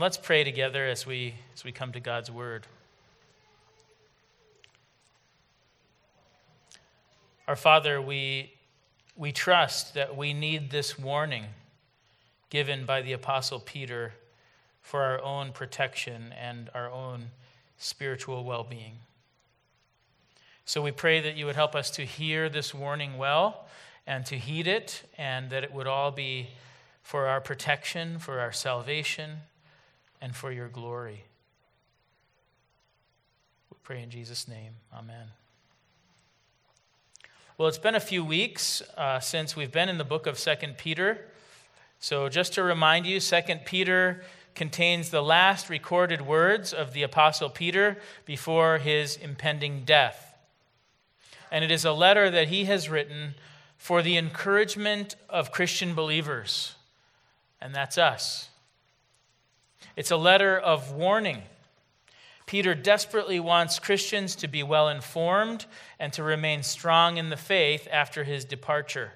Let's pray together as we, as we come to God's word. Our Father, we, we trust that we need this warning given by the Apostle Peter for our own protection and our own spiritual well being. So we pray that you would help us to hear this warning well and to heed it, and that it would all be for our protection, for our salvation and for your glory. We pray in Jesus' name. Amen. Well, it's been a few weeks uh, since we've been in the book of Second Peter. So, just to remind you, Second Peter contains the last recorded words of the Apostle Peter before his impending death. And it is a letter that he has written for the encouragement of Christian believers, and that's us. It's a letter of warning. Peter desperately wants Christians to be well informed and to remain strong in the faith after his departure.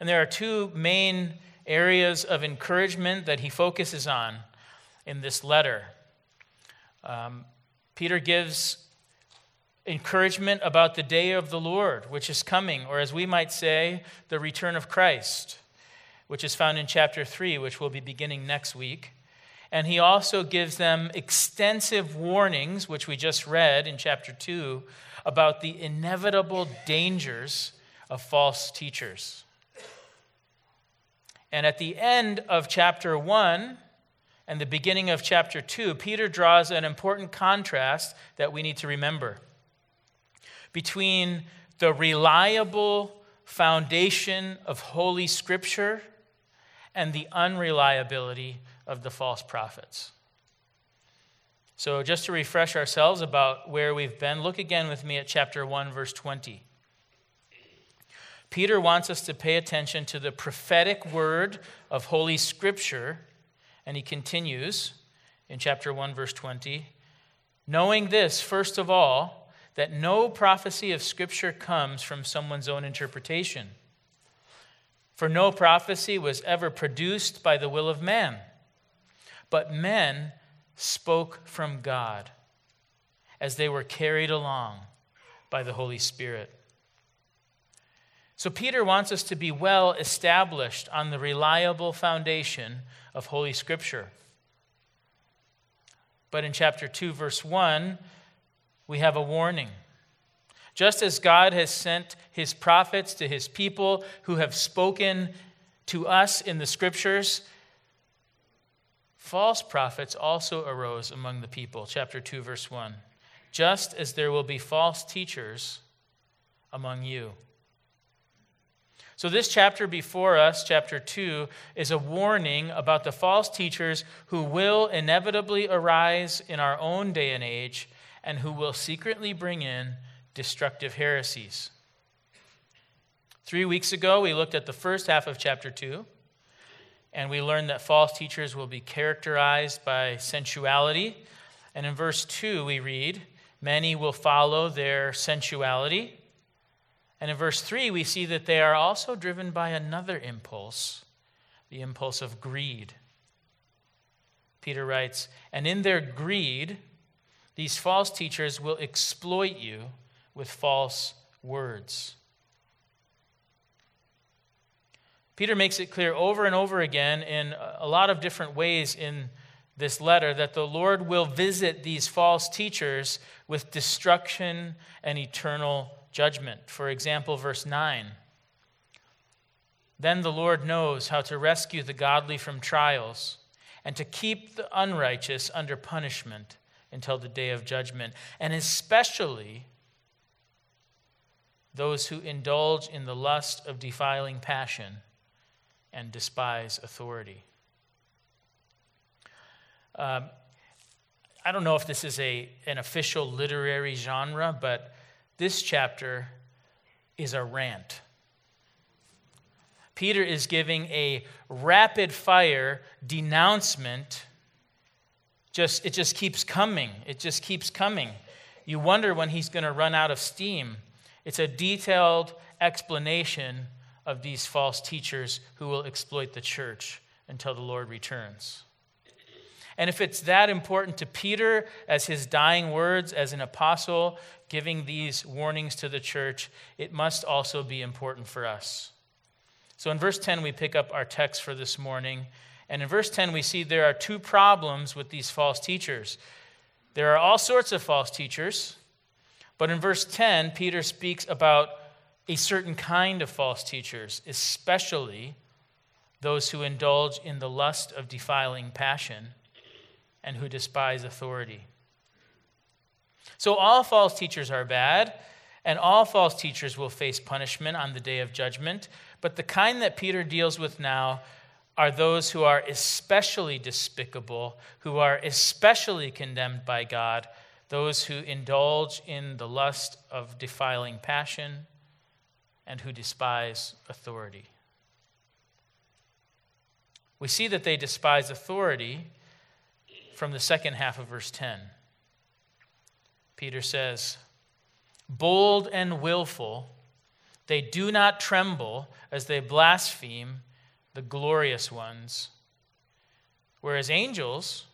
And there are two main areas of encouragement that he focuses on in this letter. Um, Peter gives encouragement about the day of the Lord, which is coming, or as we might say, the return of Christ which is found in chapter 3, which we'll be beginning next week. And he also gives them extensive warnings, which we just read in chapter 2, about the inevitable dangers of false teachers. And at the end of chapter 1 and the beginning of chapter 2, Peter draws an important contrast that we need to remember between the reliable foundation of Holy Scripture and the unreliability of the false prophets. So, just to refresh ourselves about where we've been, look again with me at chapter 1, verse 20. Peter wants us to pay attention to the prophetic word of Holy Scripture, and he continues in chapter 1, verse 20 knowing this, first of all, that no prophecy of Scripture comes from someone's own interpretation. For no prophecy was ever produced by the will of man, but men spoke from God as they were carried along by the Holy Spirit. So, Peter wants us to be well established on the reliable foundation of Holy Scripture. But in chapter 2, verse 1, we have a warning. Just as God has sent his prophets to his people who have spoken to us in the scriptures, false prophets also arose among the people. Chapter 2, verse 1. Just as there will be false teachers among you. So, this chapter before us, chapter 2, is a warning about the false teachers who will inevitably arise in our own day and age and who will secretly bring in destructive heresies. Three weeks ago, we looked at the first half of chapter 2, and we learned that false teachers will be characterized by sensuality. And in verse 2, we read, Many will follow their sensuality. And in verse 3, we see that they are also driven by another impulse, the impulse of greed. Peter writes, And in their greed, these false teachers will exploit you with false words. Peter makes it clear over and over again in a lot of different ways in this letter that the Lord will visit these false teachers with destruction and eternal judgment. For example, verse 9 Then the Lord knows how to rescue the godly from trials and to keep the unrighteous under punishment until the day of judgment, and especially those who indulge in the lust of defiling passion and despise authority. Um, I don't know if this is a, an official literary genre, but this chapter is a rant. Peter is giving a rapid fire denouncement. Just, it just keeps coming. It just keeps coming. You wonder when he's going to run out of steam. It's a detailed explanation of these false teachers who will exploit the church until the Lord returns. And if it's that important to Peter as his dying words as an apostle giving these warnings to the church, it must also be important for us. So in verse 10, we pick up our text for this morning. And in verse 10, we see there are two problems with these false teachers. There are all sorts of false teachers, but in verse 10, Peter speaks about a certain kind of false teachers, especially those who indulge in the lust of defiling passion and who despise authority. So, all false teachers are bad, and all false teachers will face punishment on the day of judgment. But the kind that Peter deals with now are those who are especially despicable, who are especially condemned by God, those who indulge in the lust of defiling passion and who despise authority. We see that they despise authority from the second half of verse 10. Peter says, Bold and willful they do not tremble as they blaspheme the glorious ones. Whereas angels,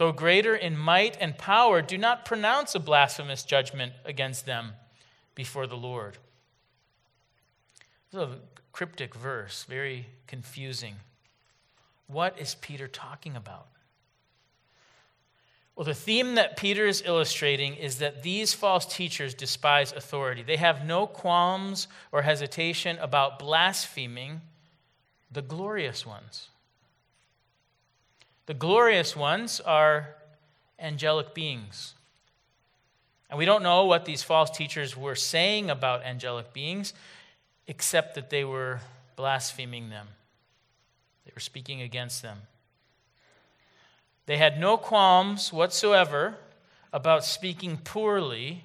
though greater in might and power, do not pronounce a blasphemous judgment against them before the Lord. This is a cryptic verse, very confusing. What is Peter talking about? Well, the theme that Peter is illustrating is that these false teachers despise authority. They have no qualms or hesitation about blaspheming the glorious ones. The glorious ones are angelic beings. And we don't know what these false teachers were saying about angelic beings, except that they were blaspheming them, they were speaking against them. They had no qualms whatsoever about speaking poorly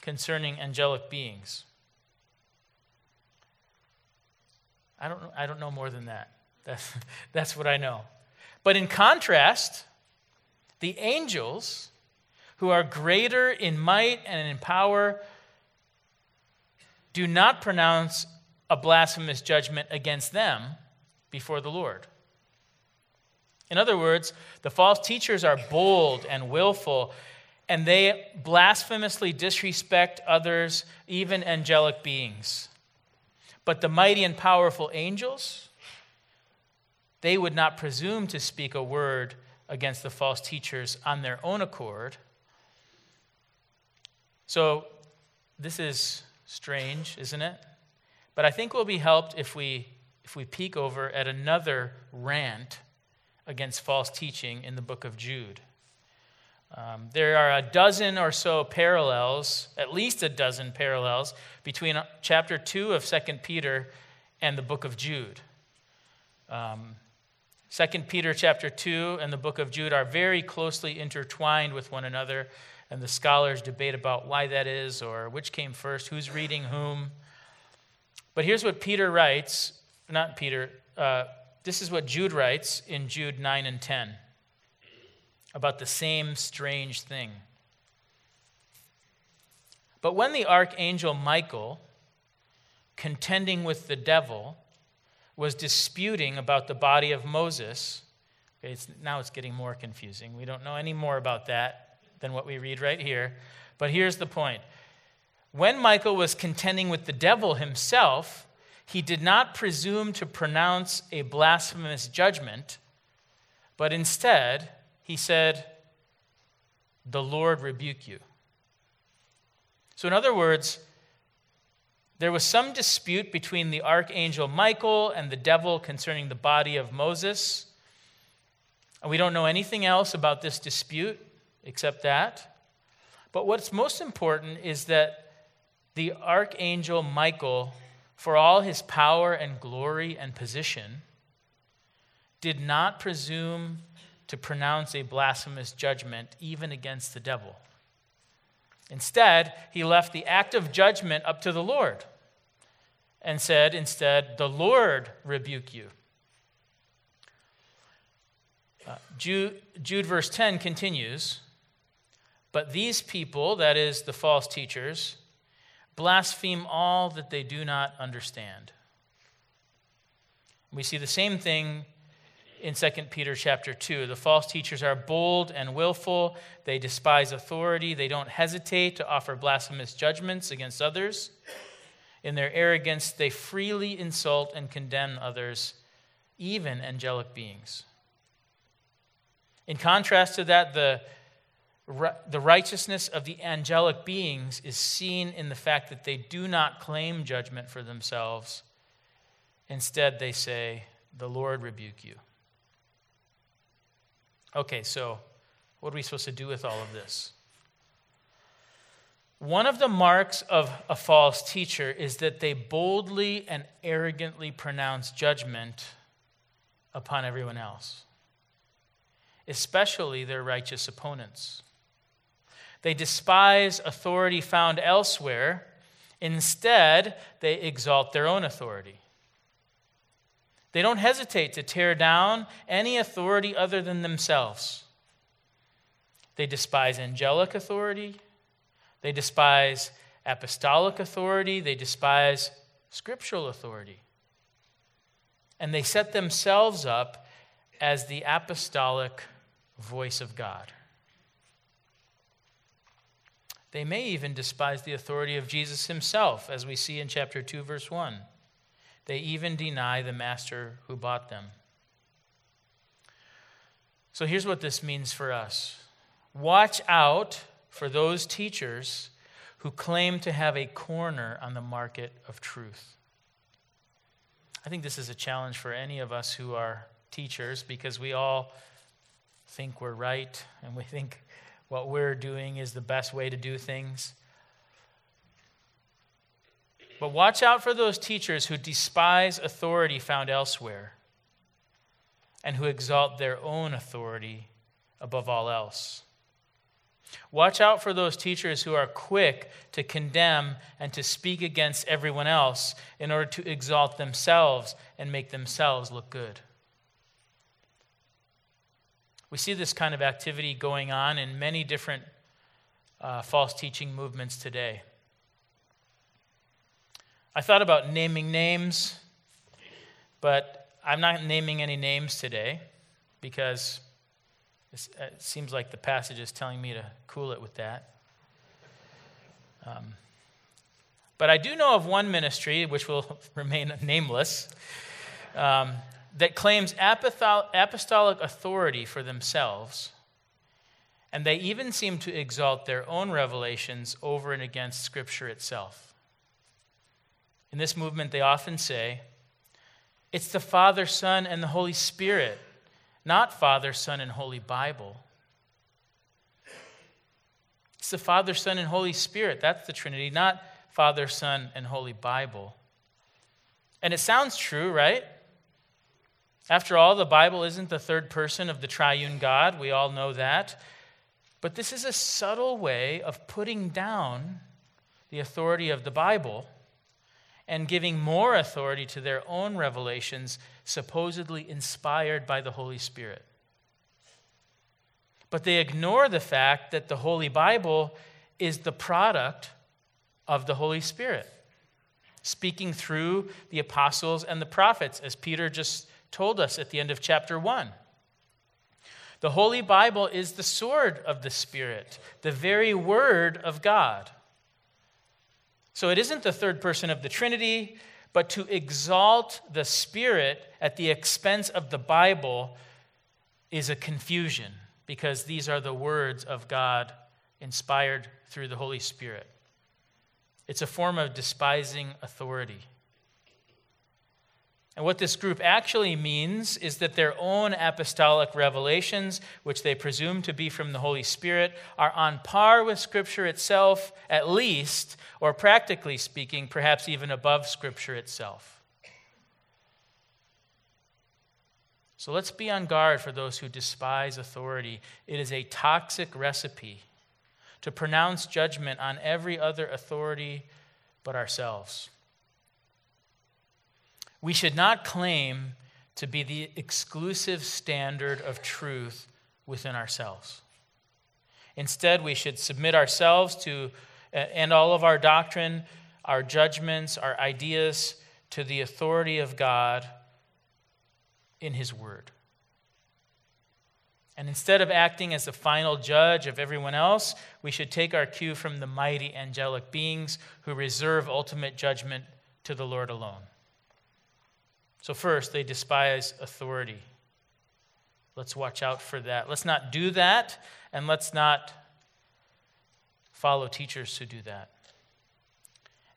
concerning angelic beings. I don't, I don't know more than that. That's, that's what I know. But in contrast, the angels, who are greater in might and in power, do not pronounce a blasphemous judgment against them before the Lord. In other words, the false teachers are bold and willful, and they blasphemously disrespect others, even angelic beings. But the mighty and powerful angels, they would not presume to speak a word against the false teachers on their own accord. So, this is strange, isn't it? But I think we'll be helped if we, if we peek over at another rant against false teaching in the book of Jude. Um, there are a dozen or so parallels, at least a dozen parallels, between chapter 2 of 2 Peter and the book of Jude. Um, 2 Peter chapter 2 and the book of Jude are very closely intertwined with one another, and the scholars debate about why that is or which came first, who's reading whom. But here's what Peter writes, not Peter, uh, this is what Jude writes in Jude 9 and 10 about the same strange thing. But when the archangel Michael, contending with the devil, was disputing about the body of Moses, okay, it's, now it's getting more confusing. We don't know any more about that than what we read right here. But here's the point. When Michael was contending with the devil himself, he did not presume to pronounce a blasphemous judgment, but instead he said, The Lord rebuke you. So, in other words, there was some dispute between the archangel Michael and the devil concerning the body of Moses. We don't know anything else about this dispute except that. But what's most important is that the archangel Michael for all his power and glory and position, did not presume to pronounce a blasphemous judgment even against the devil. Instead, he left the act of judgment up to the Lord and said, instead, the Lord rebuke you. Uh, Jude, Jude verse 10 continues, but these people, that is the false teachers, blaspheme all that they do not understand. We see the same thing in 2 Peter chapter 2. The false teachers are bold and willful. They despise authority. They don't hesitate to offer blasphemous judgments against others. In their arrogance, they freely insult and condemn others, even angelic beings. In contrast to that, the, the righteousness of the angelic beings is seen in the fact that they do not claim judgment for themselves. Instead, they say, The Lord rebuke you. Okay, so what are we supposed to do with all of this? One of the marks of a false teacher is that they boldly and arrogantly pronounce judgment upon everyone else, especially their righteous opponents. They despise authority found elsewhere. Instead, they exalt their own authority. They don't hesitate to tear down any authority other than themselves. They despise angelic authority. They despise apostolic authority. They despise scriptural authority. And they set themselves up as the apostolic voice of God. They may even despise the authority of Jesus himself, as we see in chapter 2, verse 1. They even deny the master who bought them. So here's what this means for us watch out for those teachers who claim to have a corner on the market of truth. I think this is a challenge for any of us who are teachers because we all think we're right and we think what we're doing is the best way to do things. But watch out for those teachers who despise authority found elsewhere and who exalt their own authority above all else. Watch out for those teachers who are quick to condemn and to speak against everyone else in order to exalt themselves and make themselves look good. We see this kind of activity going on in many different uh, false teaching movements today. I thought about naming names, but I'm not naming any names today because it seems like the passage is telling me to cool it with that. Um, but I do know of one ministry, which will remain nameless, um, that claims apostolic authority for themselves. And they even seem to exalt their own revelations over and against Scripture itself. In this movement, they often say, it's the Father, Son, and the Holy Spirit, not Father, Son, and Holy Bible. It's the Father, Son, and Holy Spirit. That's the Trinity, not Father, Son, and Holy Bible. And it sounds true, right? After all, the Bible isn't the third person of the triune God. We all know that. But this is a subtle way of putting down the authority of the Bible and giving more authority to their own revelations, supposedly inspired by the Holy Spirit. But they ignore the fact that the Holy Bible is the product of the Holy Spirit, speaking through the apostles and the prophets, as Peter just told us at the end of chapter 1. The Holy Bible is the sword of the Spirit, the very word of God. So it isn't the third person of the Trinity, but to exalt the Spirit at the expense of the Bible is a confusion because these are the words of God inspired through the Holy Spirit. It's a form of despising authority. And what this group actually means is that their own apostolic revelations, which they presume to be from the Holy Spirit, are on par with Scripture itself, at least, or practically speaking, perhaps even above Scripture itself. So let's be on guard for those who despise authority. It is a toxic recipe to pronounce judgment on every other authority but ourselves. We should not claim to be the exclusive standard of truth within ourselves. Instead, we should submit ourselves to uh, and all of our doctrine, our judgments, our ideas to the authority of God in His Word. And instead of acting as the final judge of everyone else, we should take our cue from the mighty angelic beings who reserve ultimate judgment to the Lord alone. So, first, they despise authority. Let's watch out for that. Let's not do that, and let's not follow teachers who do that.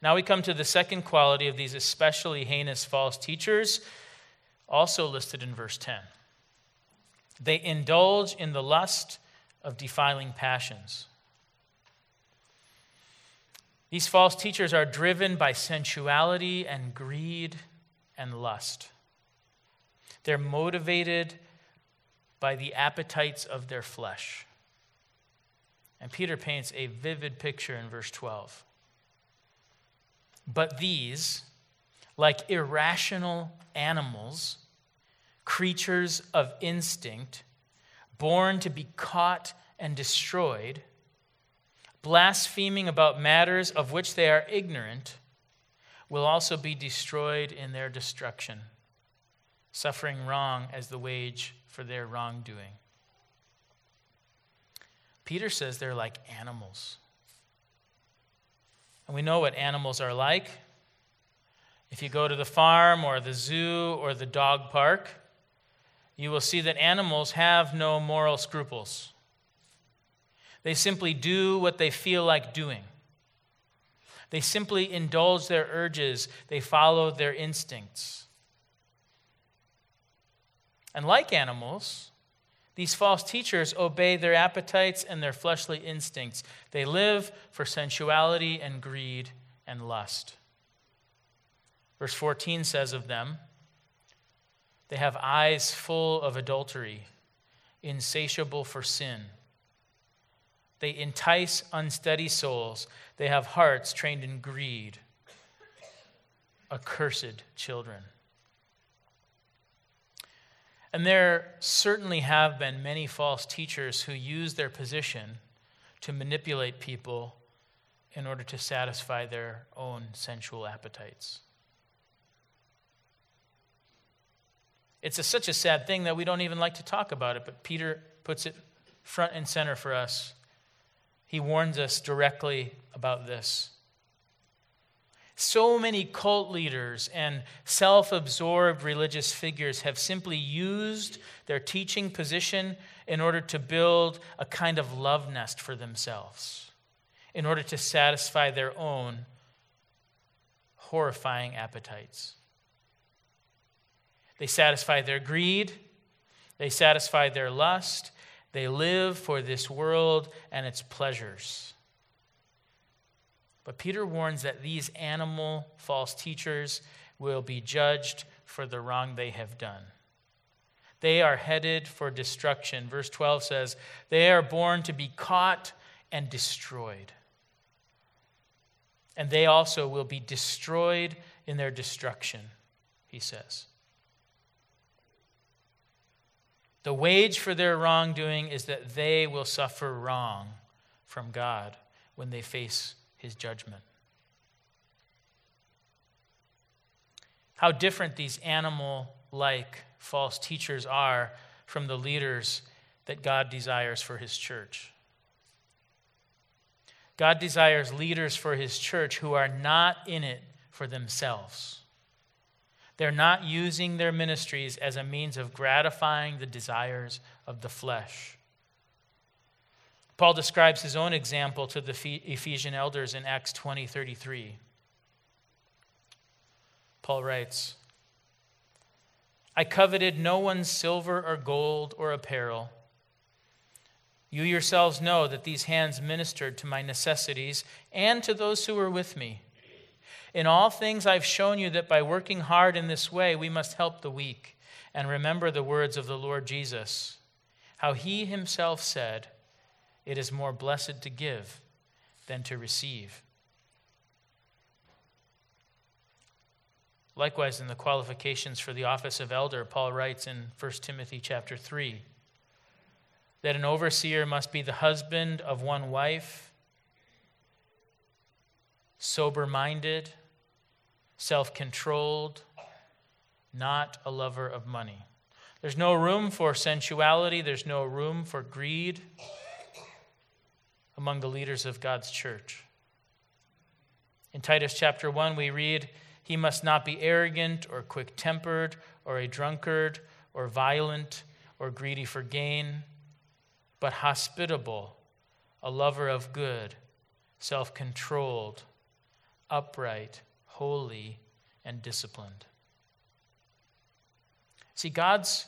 Now we come to the second quality of these especially heinous false teachers, also listed in verse 10. They indulge in the lust of defiling passions. These false teachers are driven by sensuality and greed and lust. They're motivated by the appetites of their flesh. And Peter paints a vivid picture in verse 12. But these, like irrational animals, creatures of instinct, born to be caught and destroyed, blaspheming about matters of which they are ignorant, will also be destroyed in their destruction, suffering wrong as the wage for their wrongdoing. Peter says they're like animals. And we know what animals are like. If you go to the farm or the zoo or the dog park, you will see that animals have no moral scruples. They simply do what they feel like doing. They simply indulge their urges, they follow their instincts. And like animals, these false teachers obey their appetites and their fleshly instincts. They live for sensuality and greed and lust. Verse 14 says of them, they have eyes full of adultery, insatiable for sin. They entice unsteady souls. They have hearts trained in greed. Accursed children. And there certainly have been many false teachers who use their position to manipulate people in order to satisfy their own sensual appetites. It's a, such a sad thing that we don't even like to talk about it, but Peter puts it front and center for us. He warns us directly about this. So many cult leaders and self absorbed religious figures have simply used their teaching position in order to build a kind of love nest for themselves, in order to satisfy their own horrifying appetites. They satisfy their greed, they satisfy their lust, they live for this world and its pleasures. But Peter warns that these animal false teachers will be judged for the wrong they have done. They are headed for destruction. Verse 12 says, They are born to be caught and destroyed. And they also will be destroyed in their destruction, he says. The wage for their wrongdoing is that they will suffer wrong from God when they face his judgment. How different these animal like false teachers are from the leaders that God desires for his church. God desires leaders for his church who are not in it for themselves. They're not using their ministries as a means of gratifying the desires of the flesh. Paul describes his own example to the Ephesian elders in Acts 20 33. Paul writes, I coveted no one's silver or gold or apparel. You yourselves know that these hands ministered to my necessities and to those who were with me. In all things, I've shown you that by working hard in this way, we must help the weak and remember the words of the Lord Jesus, how he himself said, it is more blessed to give than to receive. Likewise, in the qualifications for the office of elder, Paul writes in 1 Timothy chapter 3 that an overseer must be the husband of one wife, sober minded, self controlled, not a lover of money. There's no room for sensuality, there's no room for greed among the leaders of God's church. In Titus chapter 1, we read, He must not be arrogant or quick tempered or a drunkard or violent or greedy for gain, but hospitable, a lover of good, self controlled, upright, holy, and disciplined. See, God's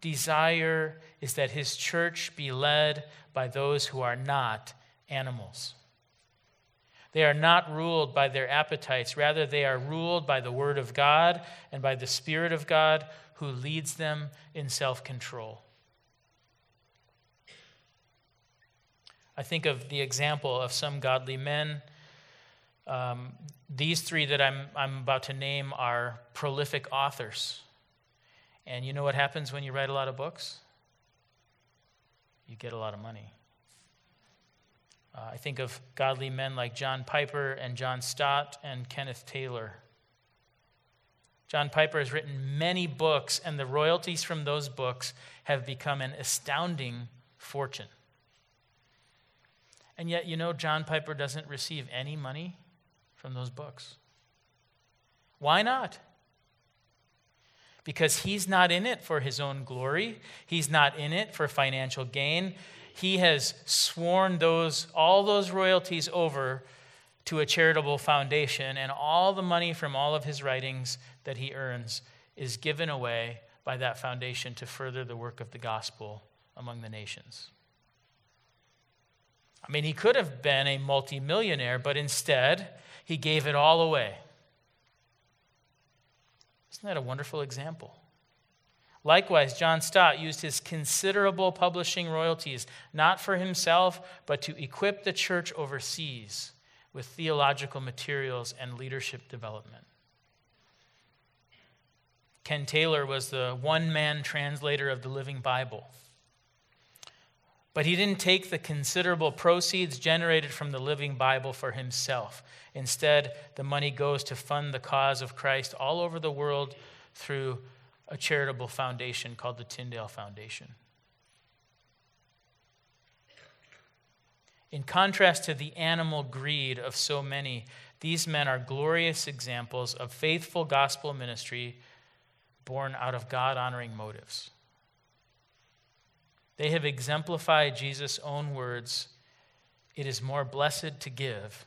desire is that his church be led by those who are not animals. They are not ruled by their appetites. Rather, they are ruled by the Word of God and by the Spirit of God who leads them in self control. I think of the example of some godly men. Um, these three that I'm, I'm about to name are prolific authors. And you know what happens when you write a lot of books? You get a lot of money. Uh, I think of godly men like John Piper and John Stott and Kenneth Taylor. John Piper has written many books, and the royalties from those books have become an astounding fortune. And yet, you know, John Piper doesn't receive any money from those books. Why not? because he's not in it for his own glory. He's not in it for financial gain. He has sworn those all those royalties over to a charitable foundation and all the money from all of his writings that he earns is given away by that foundation to further the work of the gospel among the nations. I mean, he could have been a multimillionaire, but instead, he gave it all away. Isn't that a wonderful example? Likewise, John Stott used his considerable publishing royalties not for himself, but to equip the church overseas with theological materials and leadership development. Ken Taylor was the one man translator of the Living Bible. But he didn't take the considerable proceeds generated from the Living Bible for himself. Instead, the money goes to fund the cause of Christ all over the world through a charitable foundation called the Tyndale Foundation. In contrast to the animal greed of so many, these men are glorious examples of faithful gospel ministry born out of God honoring motives. They have exemplified Jesus' own words It is more blessed to give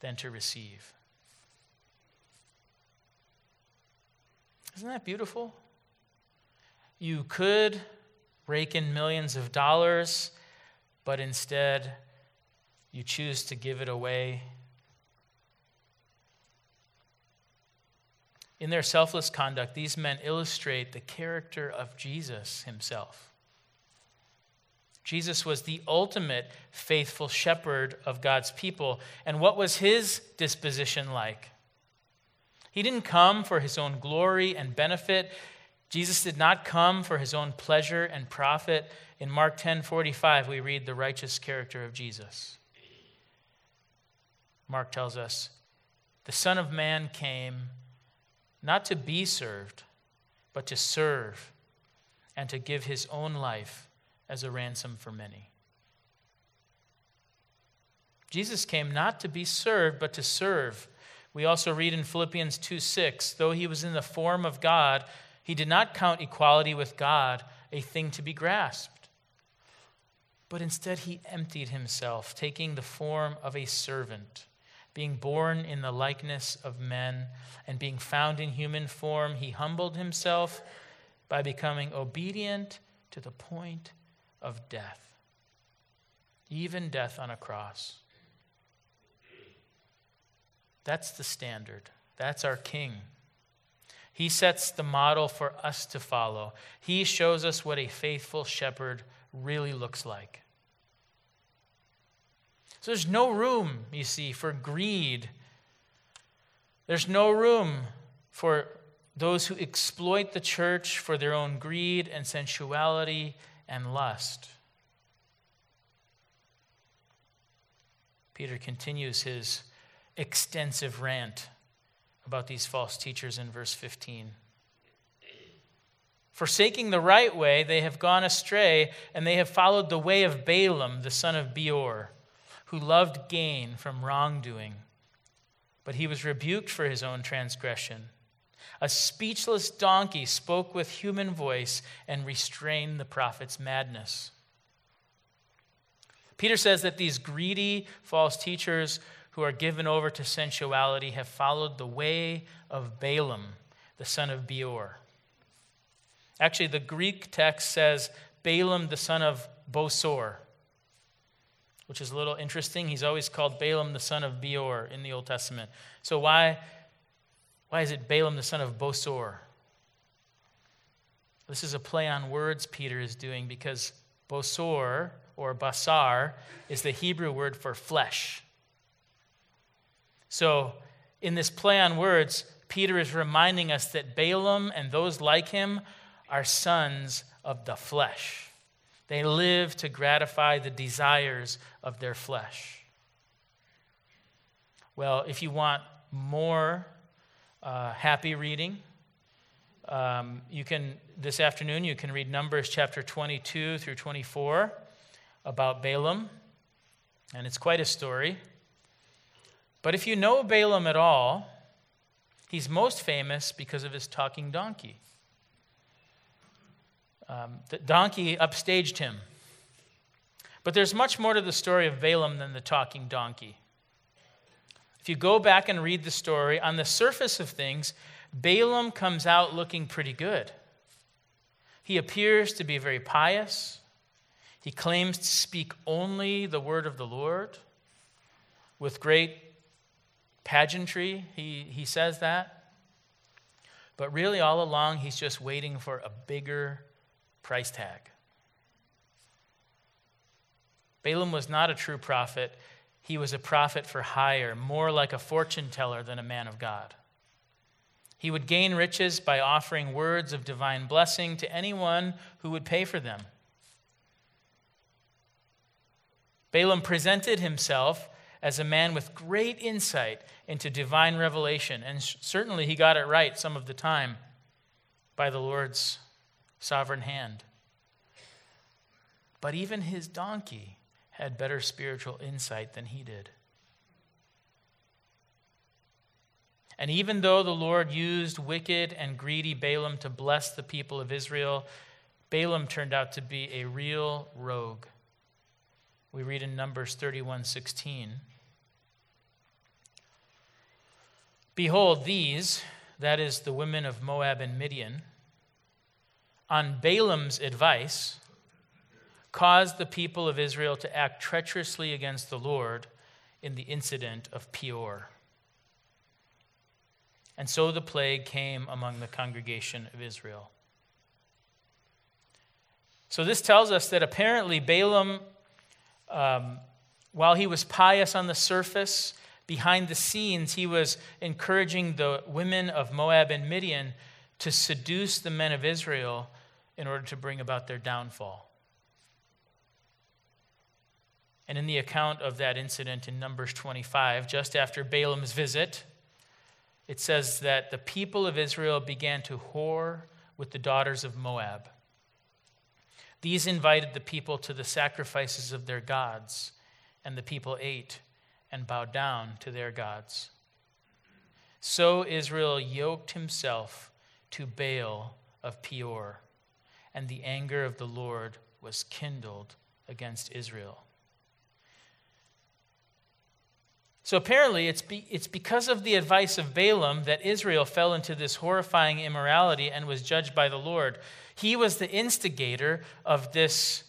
than to receive. Isn't that beautiful? You could rake in millions of dollars, but instead you choose to give it away. In their selfless conduct, these men illustrate the character of Jesus himself. Jesus was the ultimate faithful shepherd of God's people. And what was his disposition like? He didn't come for his own glory and benefit. Jesus did not come for his own pleasure and profit. In Mark 10:45 we read the righteous character of Jesus. Mark tells us, "The Son of man came not to be served, but to serve and to give his own life as a ransom for many. Jesus came not to be served, but to serve. We also read in Philippians 2 6, though he was in the form of God, he did not count equality with God a thing to be grasped. But instead, he emptied himself, taking the form of a servant. Being born in the likeness of men and being found in human form, he humbled himself by becoming obedient to the point of death, even death on a cross. That's the standard. That's our King. He sets the model for us to follow. He shows us what a faithful shepherd really looks like. So there's no room, you see, for greed. There's no room for those who exploit the church for their own greed and sensuality and lust. Peter continues his extensive rant about these false teachers in verse 15. Forsaking the right way, they have gone astray, and they have followed the way of Balaam, the son of Beor, who loved gain from wrongdoing. But he was rebuked for his own transgression. A speechless donkey spoke with human voice and restrained the prophet's madness. Peter says that these greedy false teachers who are given over to sensuality have followed the way of Balaam, the son of Beor. Actually, the Greek text says Balaam, the son of Bosor, which is a little interesting. He's always called Balaam, the son of Beor in the Old Testament. So, why, why is it Balaam, the son of Bosor? This is a play on words Peter is doing because Bosor or basar is the Hebrew word for flesh. So, in this play on words, Peter is reminding us that Balaam and those like him are sons of the flesh. They live to gratify the desires of their flesh. Well, if you want more uh, happy reading, um, you can this afternoon you can read Numbers chapter 22 through 24 about Balaam, and it's quite a story. But if you know Balaam at all, he's most famous because of his talking donkey. Um, the donkey upstaged him. But there's much more to the story of Balaam than the talking donkey. If you go back and read the story, on the surface of things, Balaam comes out looking pretty good. He appears to be very pious. He claims to speak only the word of the Lord with great pageantry. He, he says that. But really, all along, he's just waiting for a bigger price tag. Balaam was not a true prophet. He was a prophet for hire, more like a fortune teller than a man of God. He would gain riches by offering words of divine blessing to anyone who would pay for them. Balaam presented himself as a man with great insight into divine revelation, and certainly he got it right some of the time by the Lord's sovereign hand. But even his donkey had better spiritual insight than he did. And even though the Lord used wicked and greedy Balaam to bless the people of Israel, Balaam turned out to be a real rogue. We read in Numbers 31 16. Behold, these, that is, the women of Moab and Midian, on Balaam's advice, caused the people of Israel to act treacherously against the Lord in the incident of Peor. And so the plague came among the congregation of Israel. So this tells us that apparently Balaam um, while he was pious on the surface, behind the scenes, he was encouraging the women of Moab and Midian to seduce the men of Israel in order to bring about their downfall. And in the account of that incident in Numbers 25, just after Balaam's visit, it says that the people of Israel began to whore with the daughters of Moab. These invited the people to the sacrifices of their gods, and the people ate and bowed down to their gods. So Israel yoked himself to Baal of Peor, and the anger of the Lord was kindled against Israel. So apparently, it's, be, it's because of the advice of Balaam that Israel fell into this horrifying immorality and was judged by the Lord. He was the instigator of this,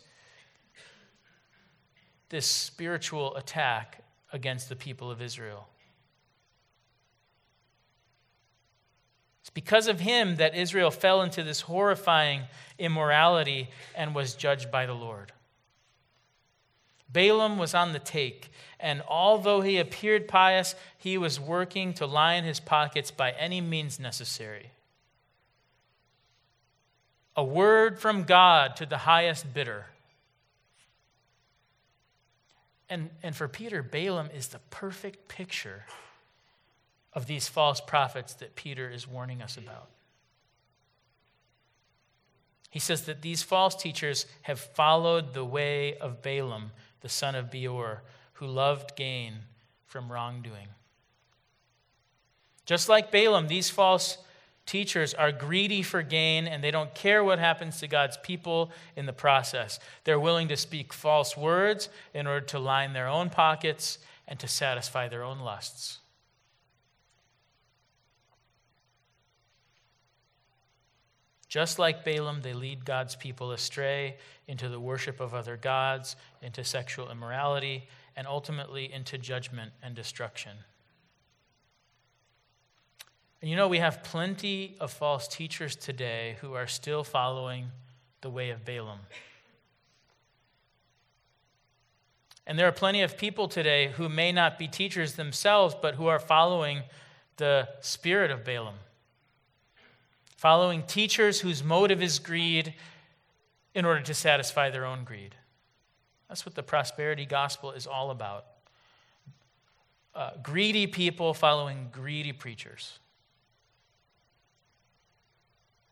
this spiritual attack against the people of Israel. It's because of him that Israel fell into this horrifying immorality and was judged by the Lord. Balaam was on the take, and although he appeared pious, he was working to line his pockets by any means necessary a word from God to the highest bidder. And, and for Peter, Balaam is the perfect picture of these false prophets that Peter is warning us about. He says that these false teachers have followed the way of Balaam, the son of Beor, who loved gain from wrongdoing. Just like Balaam, these false teachers are greedy for gain and they don't care what happens to God's people in the process. They're willing to speak false words in order to line their own pockets and to satisfy their own lusts. Just like Balaam, they lead God's people astray into the worship of other gods, into sexual immorality, and ultimately into judgment and destruction. And you know, we have plenty of false teachers today who are still following the way of Balaam. And there are plenty of people today who may not be teachers themselves, but who are following the spirit of Balaam. Following teachers whose motive is greed in order to satisfy their own greed. That's what the prosperity gospel is all about. Uh, greedy people following greedy preachers.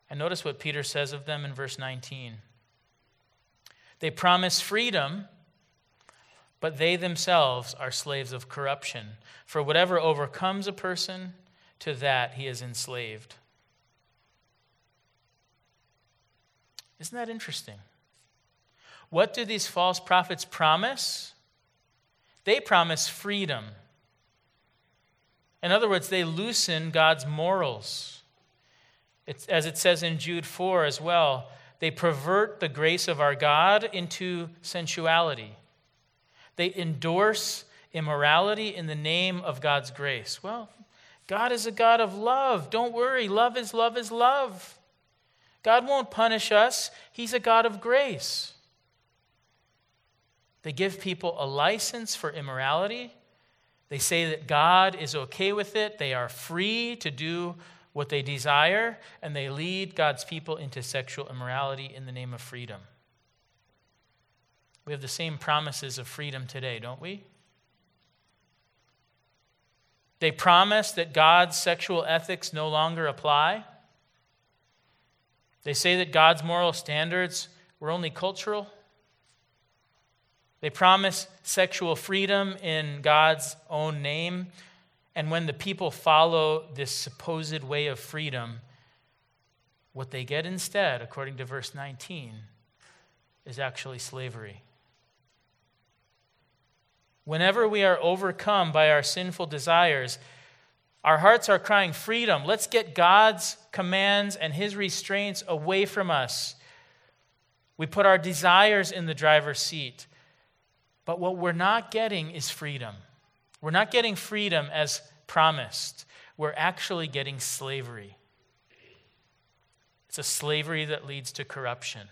And notice what Peter says of them in verse 19. They promise freedom, but they themselves are slaves of corruption. For whatever overcomes a person, to that he is enslaved. Isn't that interesting? What do these false prophets promise? They promise freedom. In other words, they loosen God's morals. It's, as it says in Jude 4 as well, they pervert the grace of our God into sensuality. They endorse immorality in the name of God's grace. Well, God is a God of love. Don't worry. Love is love is love. God won't punish us, He's a God of grace. They give people a license for immorality. They say that God is okay with it. They are free to do what they desire, and they lead God's people into sexual immorality in the name of freedom. We have the same promises of freedom today, don't we? They promise that God's sexual ethics no longer apply. They say that God's moral standards were only cultural. They promise sexual freedom in God's own name. And when the people follow this supposed way of freedom, what they get instead, according to verse 19, is actually slavery. Whenever we are overcome by our sinful desires, our hearts are crying freedom. Let's get God's commands and his restraints away from us. We put our desires in the driver's seat. But what we're not getting is freedom. We're not getting freedom as promised. We're actually getting slavery. It's a slavery that leads to corruption.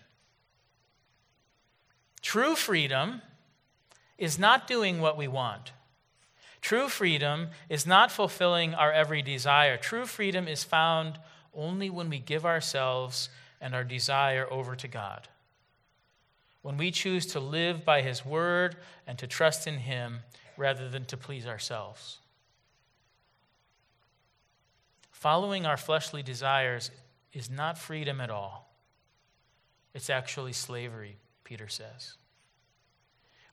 True freedom is not doing what we want. True freedom is not fulfilling our every desire. True freedom is found only when we give ourselves and our desire over to God. When we choose to live by His word and to trust in Him rather than to please ourselves. Following our fleshly desires is not freedom at all, it's actually slavery, Peter says.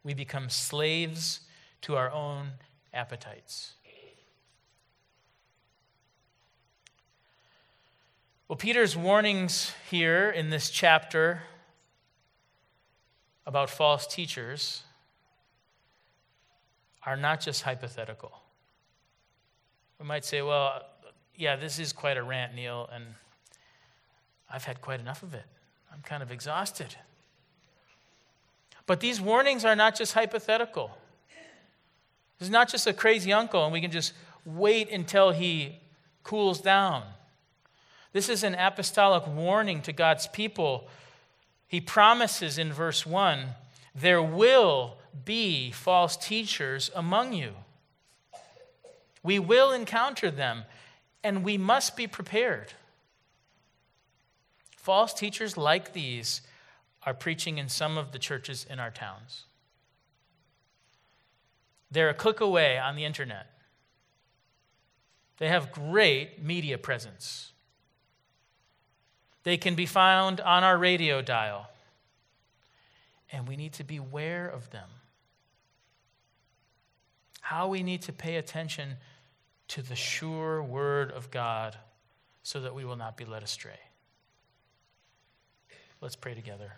We become slaves to our own appetites. Well, Peter's warnings here in this chapter about false teachers are not just hypothetical. We might say, well, yeah, this is quite a rant, Neil, and I've had quite enough of it. I'm kind of exhausted. But these warnings are not just hypothetical. Is not just a crazy uncle, and we can just wait until he cools down. This is an apostolic warning to God's people. He promises in verse 1 there will be false teachers among you. We will encounter them, and we must be prepared. False teachers like these are preaching in some of the churches in our towns. They're a click away on the internet. They have great media presence. They can be found on our radio dial. And we need to beware of them. How we need to pay attention to the sure word of God so that we will not be led astray. Let's pray together.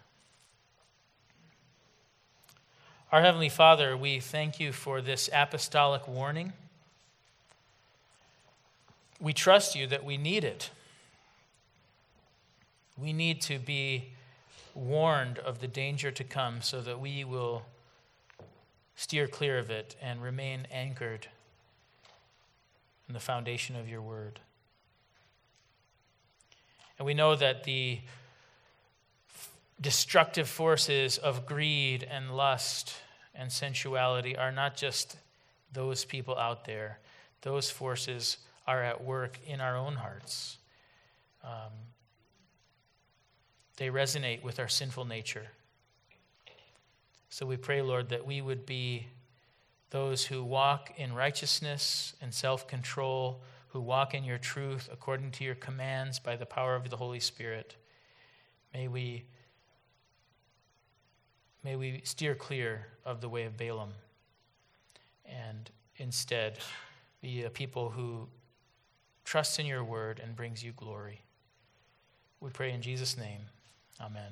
Our Heavenly Father, we thank you for this apostolic warning. We trust you that we need it. We need to be warned of the danger to come so that we will steer clear of it and remain anchored in the foundation of your word. And we know that the destructive forces of greed and lust and sensuality are not just those people out there, those forces are at work in our own hearts. Um, they resonate with our sinful nature. So we pray, Lord, that we would be those who walk in righteousness and self control, who walk in your truth according to your commands by the power of the Holy Spirit. May we, may we steer clear of the way of Balaam and instead be a people who trusts in your word and brings you glory. We pray in Jesus' name. Amen.